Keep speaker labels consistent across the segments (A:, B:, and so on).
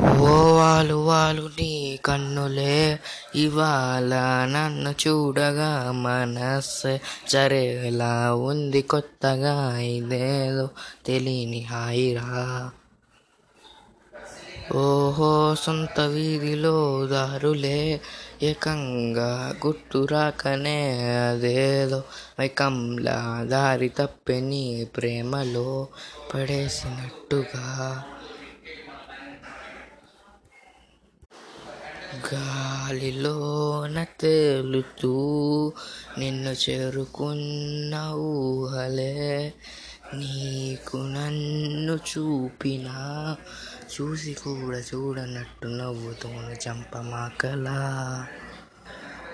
A: ఓ వాలు నీ కన్నులే ఇవాళ నన్ను చూడగా మనస్సే సరేలా ఉంది కొత్తగా. ఇదేదో తెలియని హాయిరా. ఓహో సొంత వీధిలో దారులే ఏకంగా గుర్తురాకనే అదేదో మైకంలా దారి తప్పే నీ ప్రేమలో పడేసినట్టుగా. గాలిలోన తేలుతూ నిన్ను చేరుకున్న ఊహలే నీకు నన్ను చూపిన. చూసి కూడా చూడనట్టు నవ్వుతున్న చంపమాకలా.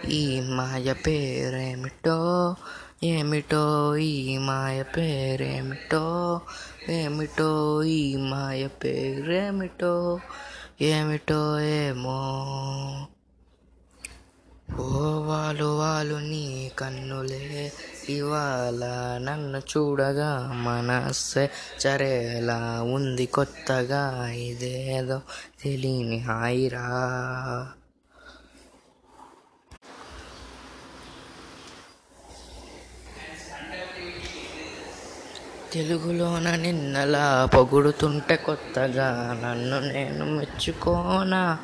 A: ఈ మాయ పేరేమిటో ఏమిటో ఈ మాయ పేరేమిటో ఏమిటో ఈ మాయ పేరేమిటో ఏమిటో ఏమో ఓ వాలు వాలు నీ కన్నులే ఇవాళ నన్ను చూడగా మనస్సే చరేలా ఉంది కొత్తగా ఇదేదో తెలియని హాయిరా. తెలుగులోన నిన్నలా పొగుడుతుంటే కొత్తగా నన్ను నేను మెచ్చుకోనా?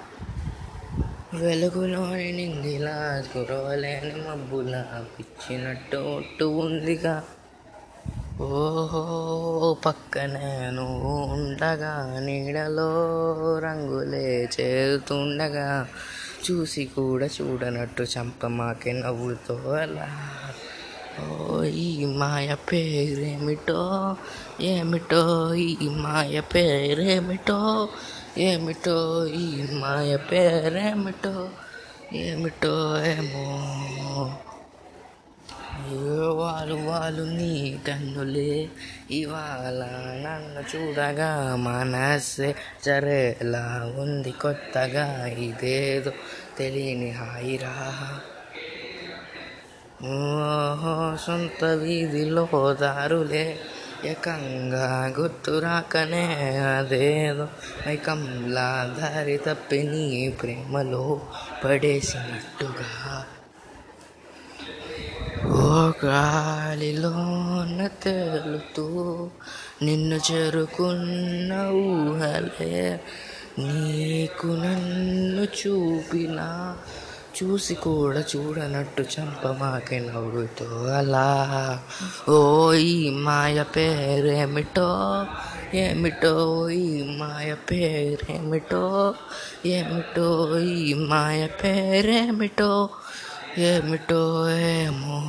A: వెలుగులోని నింగిలా కురవలేని మబ్బులా పిచ్చినట్టు ఒట్టు ఉందిగా. ఓహో పక్కనే నువ్వు ఉండగా నీడలో రంగులే చేరుతుండగా. చూసి కూడా చూడనట్టు చంపమాకే నవ్వుతో అలా ఓయ్ ఈ మాయ పేరేమిటో? ఏమిటో ఈ మాయ పేరేమిటో? ఏమిటో ఈ మాయ పేరేమిటో? ఏమిటో ఏమో? వాళ్ళు వాళ్ళు నీ కన్నులే. ఇవాళ నన్ను చూడగా మనసే సరేలా ఉంది కొత్తగా ఇదేదో తెలియని హాయిరా. సొంత వీధిలో దారులే. ఏకంగా గుర్తురాకనే అదేదో మైకంలా దారి తప్పి నీ ప్రేమలో పడేసినట్టుగా. ఓ గాలిలోన తేలుతూ నిన్ను చేరుకున్న ఊహలే. నీకు నన్ను చూపినా చూసి కూడా చూడనట్టు చంపమాకే నవ్వుతో అలా. ఓ ఈ మాయ పేరేమిటో? ఏమిటో ఈ మాయ పేరేమిటో? ఏమిటో ఈ మాయ పేరేమిటో? ఏమిటో ఏమో?